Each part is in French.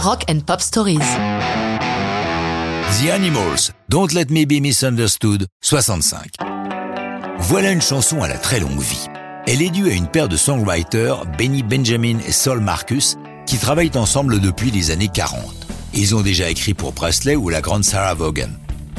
Rock and Pop Stories. The Animals, Don't Let Me Be Misunderstood, 65. Voilà une chanson à la très longue vie. Elle est due à une paire de songwriters, Benny Benjamin et Saul Marcus, qui travaillent ensemble depuis les années 40. Ils ont déjà écrit pour Presley ou la grande Sarah Vaughan.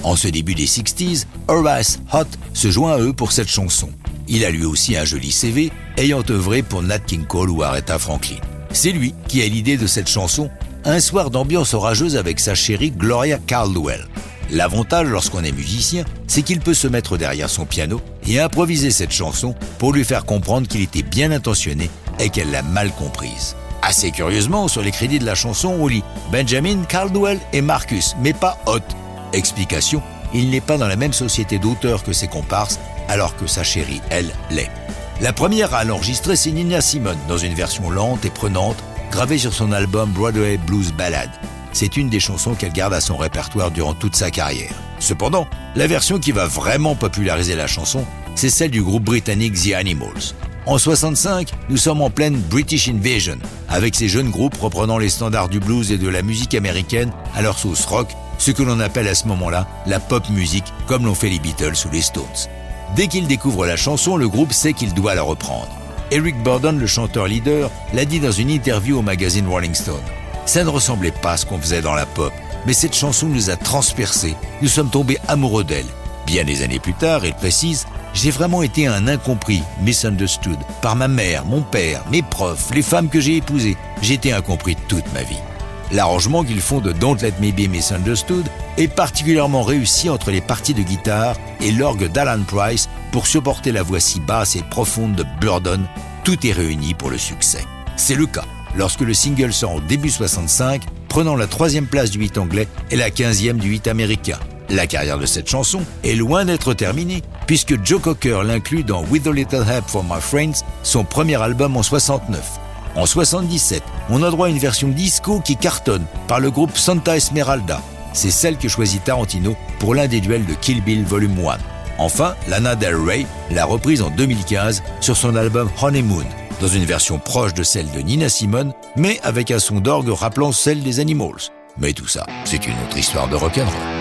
En ce début des 60s, Horace Hot se joint à eux pour cette chanson. Il a lui aussi un joli CV, ayant œuvré pour Nat King Cole ou Aretha Franklin. C'est lui qui a l'idée de cette chanson, un soir d'ambiance orageuse avec sa chérie Gloria Caldwell. L'avantage lorsqu'on est musicien, c'est qu'il peut se mettre derrière son piano et improviser cette chanson pour lui faire comprendre qu'il était bien intentionné et qu'elle l'a mal comprise. Assez curieusement, sur les crédits de la chanson, on lit Benjamin, Caldwell et Marcus, mais pas Hot. Explication, il n'est pas dans la même société d'auteurs que ses comparses, alors que sa chérie, elle, l'est. La première à l'enregistrer, c'est Nina Simone, dans une version lente et prenante, gravée sur son album Broadway Blues Ballad. C'est une des chansons qu'elle garde à son répertoire durant toute sa carrière. Cependant, la version qui va vraiment populariser la chanson, c'est celle du groupe britannique The Animals. En 65, nous sommes en pleine British Invasion, avec ces jeunes groupes reprenant les standards du blues et de la musique américaine à leur sauce rock, ce que l'on appelle à ce moment-là la pop music, comme l'ont fait les Beatles ou les Stones. Dès qu'il découvre la chanson, le groupe sait qu'il doit la reprendre. Eric Burdon, le chanteur leader, l'a dit dans une interview au magazine Rolling Stone. Ça ne ressemblait pas à ce qu'on faisait dans la pop, mais cette chanson nous a transpercés. Nous sommes tombés amoureux d'elle. Bien des années plus tard, il précise, j'ai vraiment été un incompris, misunderstood, par ma mère, mon père, mes profs, les femmes que j'ai épousées. J'ai été incompris toute ma vie. L'arrangement qu'ils font de Don't Let Me Be Misunderstood est particulièrement réussi entre les parties de guitare et l'orgue d'Alan Price pour supporter la voix si basse et profonde de Burdon. Tout est réuni pour le succès. C'est le cas lorsque le single sort au début 65, prenant la troisième place du hit anglais et la quinzième du hit américain. La carrière de cette chanson est loin d'être terminée, puisque Joe Cocker l'inclut dans With a Little Help from My Friends, son premier album en 69. En 77, on a droit à une version disco qui cartonne par le groupe Santa Esmeralda. C'est celle que choisit Tarantino pour l'un des duels de Kill Bill Volume 1. Enfin, Lana Del Rey l'a reprise en 2015 sur son album Honeymoon, dans une version proche de celle de Nina Simone, mais avec un son d'orgue rappelant celle des Animals. Mais tout ça, c'est une autre histoire de rock'n'roll.